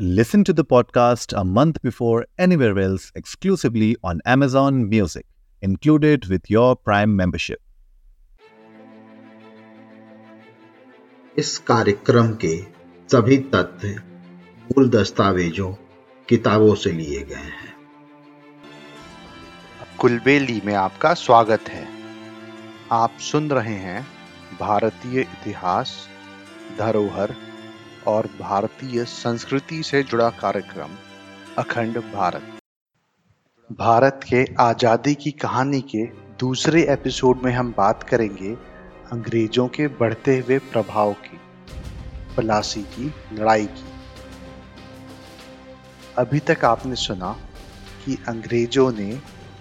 Listen to the podcast a month before anywhere else exclusively on Amazon Music, included with your Prime membership. इस कार्यक्रम के सभी तथ्य मूल दस्तावेजों किताबों से लिए गए हैं कुलबेली में आपका स्वागत है आप सुन रहे हैं भारतीय इतिहास धरोहर और भारतीय संस्कृति से जुड़ा कार्यक्रम, अखंड भारत। भारत के आज़ादी की कहानी के दूसरे एपिसोड में हम बात करेंगे अंग्रेज़ों के बढ़ते हुए प्रभाव की, पलासी की लड़ाई की। अभी तक आपने सुना कि अंग्रेज़ों ने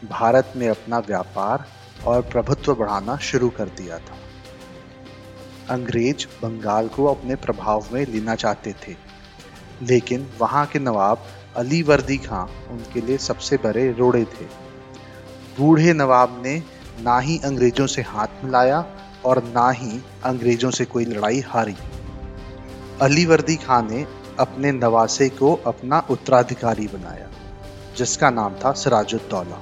भारत में अपना व्यापार और प्रभुत्व बढ़ाना शुरू कर दिया था। अंग्रेज़ बंगाल को अपने प्रभाव में लेना चाहते थे। लेकिन वहाँ के नवाब अली वर्दी खां उनके लिए सबसे बड़े रोड़े थे। बूढ़े नवाब ने ना ही अंग्रेज़ों से हाथ मिलाया और ना ही अंग्रेज़ों से कोई लड़ाई हारी। अली वर्दी खां ने अपने नवासे को अपना उत्तराधिकारी बनाया, जिसका नाम था सिराजुद्दौला।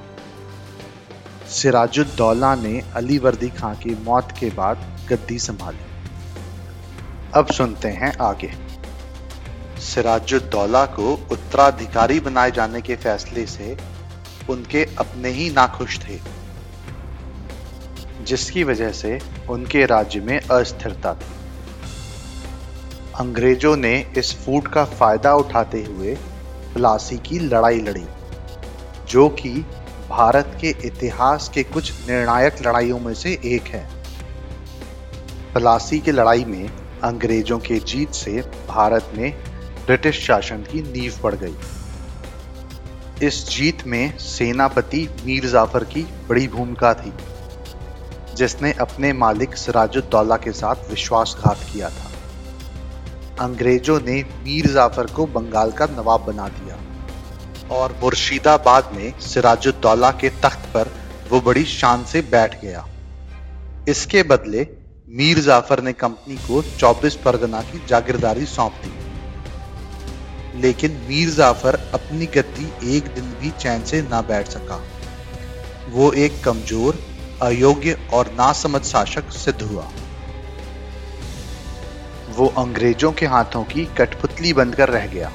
सिराजुद्दौला ने अली वर्दी खां की मौत के बाद गद्दी संभाली। अब सुनते हैं आगे। सिराजुद्दौला को उत्तराधिकारी बनाए जाने के फैसले से उनके अपने ही नाखुश थे, जिसकी वजह से उनके राज्य में अस्थिरता थी। अंग्रेज़ों ने इस फूट का फ़ायदा उठाते हुए प्लासी की लड़ाई लड़ी, जो कि भारत के इतिहास के कुछ निर्णायक लड़ाइयों में से एक है। प्लासी की लड़ाई में अंग्रेज़ों के जीत से भारत में ब्रिटिश शासन की नींव पड़ गई। इस जीत में सेनापति मीर जाफ़र की बड़ी भूमिका थी, जिसने अपने मालिक सिराजुद्दौला के साथ विश्वासघात किया था। अंग्रेज़ों ने मीर जाफ़र को बंगाल का नवाब बना दिया और मुर्शिदाबाद में सिराजुद्दौला के तख्त पर वो बड़ी शान से बैठ गया। इसके बदले मीर जाफ़र ने कंपनी को 24 परगना की जागीरदारी सौंप दी। लेकिन मीर जाफ़र अपनी गद्दी एक दिन भी चैन से ना बैठ सका। वो एक कमज़ोर, अयोग्य और नासमझ शासक सिद्ध हुआ। वो अंग्रेज़ों के हाथों की कठपुतली बनकर रह गया।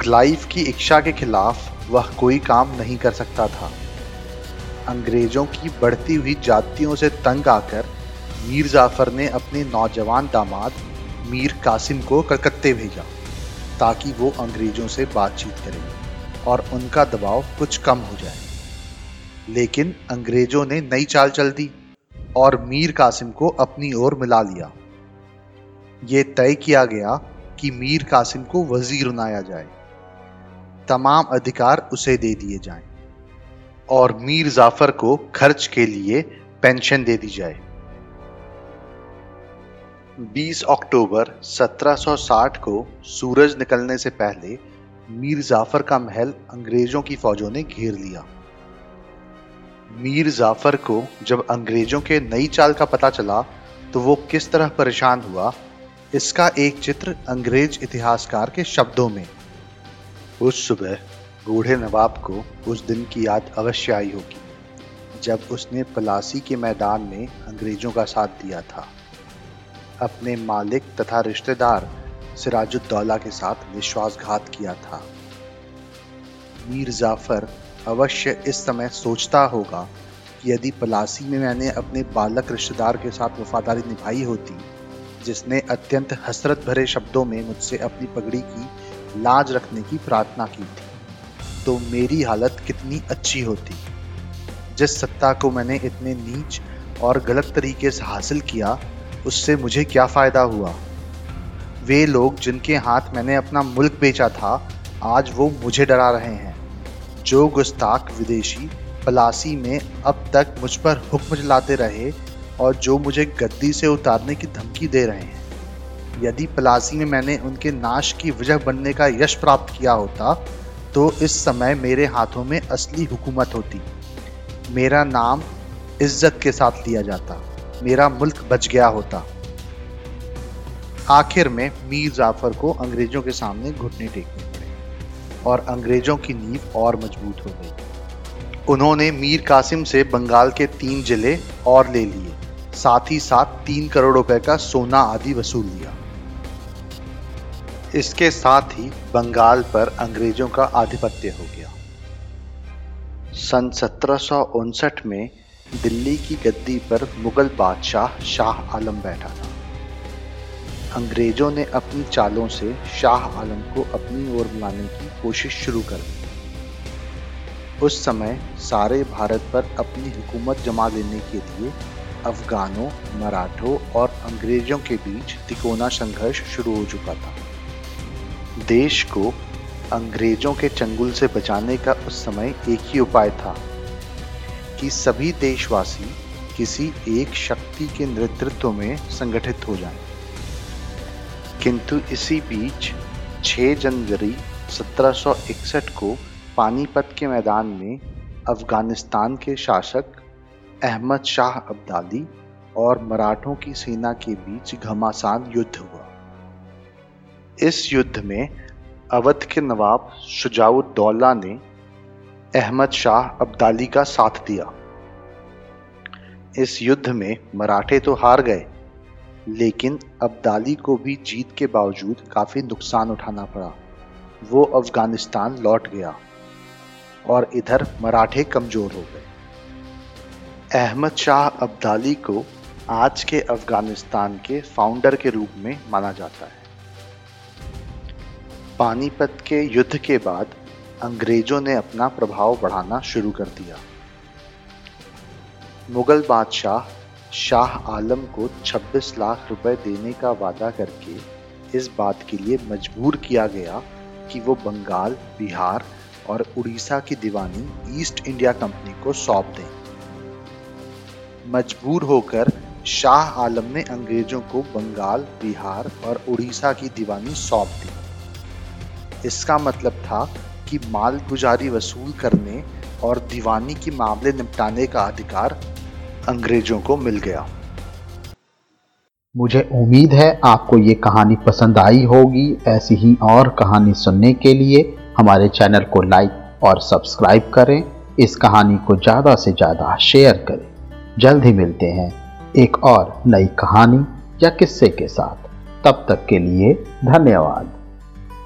क्लाइव की इच्छा के खिलाफ वह कोई काम नहीं कर सकता था। अंग्रेज़ों की बढ़ती हुई जातियों से तंग आकर मीर जाफ़र ने अपने नौजवान दामाद मीर कासिम को कलकत्ते भेजा, ताकि वो अंग्रेज़ों से बातचीत करें और उनका दबाव कुछ कम हो जाए। लेकिन अंग्रेज़ों ने नई चाल चल दी और मीर कासिम को अपनी ओर मिला लिया। ये तय किया गया कि मीर कासिम को वज़ीर बनाया जाए। तमाम अधिकार उसे दे दिए जाएँ। और मीर जाफ़र को खर्च के लिए पेंशन दे दी जाए। 20 अक्टूबर 1760 को सूरज निकलने से पहले मीर जाफ़र का महल अंग्रेज़ों की फौजों ने घेर लिया। मीर जाफ़र को जब अंग्रेज़ों के नई चाल का पता चला तो वो किस तरह परेशान हुआ, इसका एक चित्र अंग्रेज़ इतिहासकार के शब्दों में। उस सुबह बूढ़े नवाब को उस दिन की याद अवश्य आई होगी, जब उसने पलासी के मैदान में अंग्रेज़ों का साथ दिया था। अपने मालिक तथा रिश्तेदार सिराजुद्दौला के साथ विश्वासघात किया था। मीर जाफ़र अवश्य इस समय सोचता होगा कि यदि पलासी में मैंने अपने बालक रिश्तेदार के साथ वफादारी निभाई होती, जिसने अत्यंत हसरत भरे शब्दों में मुझसे अपनी पगड़ी की लाज रखने की प्रार्थना की थी। तो मेरी हालत कितनी अच्छी होती। जिस सत्ता को मैंने इतने नीच और गलत तरीके से हासिल किया, उससे मुझे क्या फ़ायदा हुआ? वे लोग जिनके हाथ मैंने अपना मुल्क बेचा था, आज वो मुझे डरा रहे हैं। जो गुस्ताख विदेशी पलासी में अब तक मुझ पर हुक्म चलाते रहे और जो मुझे गद्दी से उतारने की धमकी दे रहे हैं। यदि पलासी में मैंने उनके नाश की वजह बनने का यश प्राप्त किया होता तो इस समय मेरे हाथों में असली हुकूमत होती। मेरा नाम इज़्ज़त के साथ लिया जाता। मेरा मुल्क बच गया होता। आखिर में मीर जाफ़र को अंग्रेज़ों के सामने घुटने टेकने पड़े और अंग्रेज़ों की नींव और मज़बूत हो गई। उन्होंने मीर कासिम से बंगाल के तीन ज़िले और ले लिए। साथ ही साथ तीन करोड़ रुपए का सोना आदि वसूल लिया। इसके साथ ही बंगाल पर अंग्रेज़ों का आधिपत्य हो गया। सन सत्रह सौ उनसठ में दिल्ली की गद्दी पर मुगल बादशाह शाह आलम बैठा था। अंग्रेज़ों ने अपनी चालों से शाह आलम को अपनी ओर बुलाने की कोशिश शुरू कर दी। उस समय सारे भारत पर अपनी हुकूमत जमा लेने के लिए अफगानों, मराठों और अंग्रेज़ों के बीच तिकोना संघर्ष शुरू हो चुका था। देश को अंग्रेज़ों के चंगुल से बचाने का उस समय एक ही उपाय था कि सभी देशवासी किसी एक शक्ति के नेतृत्व में संगठित हो जाएँ। किंतु इसी बीच 6 जनवरी 1761 को पानीपत के मैदान में अफ़गानिस्तान के शासक अहमद शाह अब्दाली और मराठों की सेना के बीच घमासान युद्ध हुआ इस युद्ध में अवध के नवाब शुजाउद्दौला ने अहमद शाह अब्दाली का साथ दिया। इस युद्ध में मराठे तो हार गए, लेकिन अब्दाली को भी जीत के बावजूद काफ़ी नुकसान उठाना पड़ा। वो अफ़गानिस्तान लौट गया और इधर मराठे कमज़ोर हो गए। अहमद शाह अब्दाली को आज के अफ़गानिस्तान के फाउंडर के रूप में माना जाता है। पानीपत के युद्ध के बाद अंग्रेज़ों ने अपना प्रभाव बढ़ाना शुरू कर दिया। मुगल बादशाह शाह आलम को 26 लाख रुपए देने का वादा करके इस बात के लिए मजबूर किया गया कि वो बंगाल, बिहार और उड़ीसा की दीवानी ईस्ट इंडिया कंपनी को सौंप दें। मजबूर होकर शाह आलम ने अंग्रेज़ों को बंगाल, बिहार और उड़ीसा की दीवानी सौंप दी। इसका मतलब था कि माल गुजारी वसूल करने और दीवानी के मामले निपटाने का अधिकार अंग्रेज़ों को मिल गया। मुझे उम्मीद है आपको ये कहानी पसंद आई होगी। ऐसी ही और कहानी सुनने के लिए हमारे चैनल को लाइक और सब्सक्राइब करें। इस कहानी को ज़्यादा से ज़्यादा शेयर करें। जल्द ही मिलते हैं एक और नई कहानी या किस्से के साथ। तब तक के लिए धन्यवाद।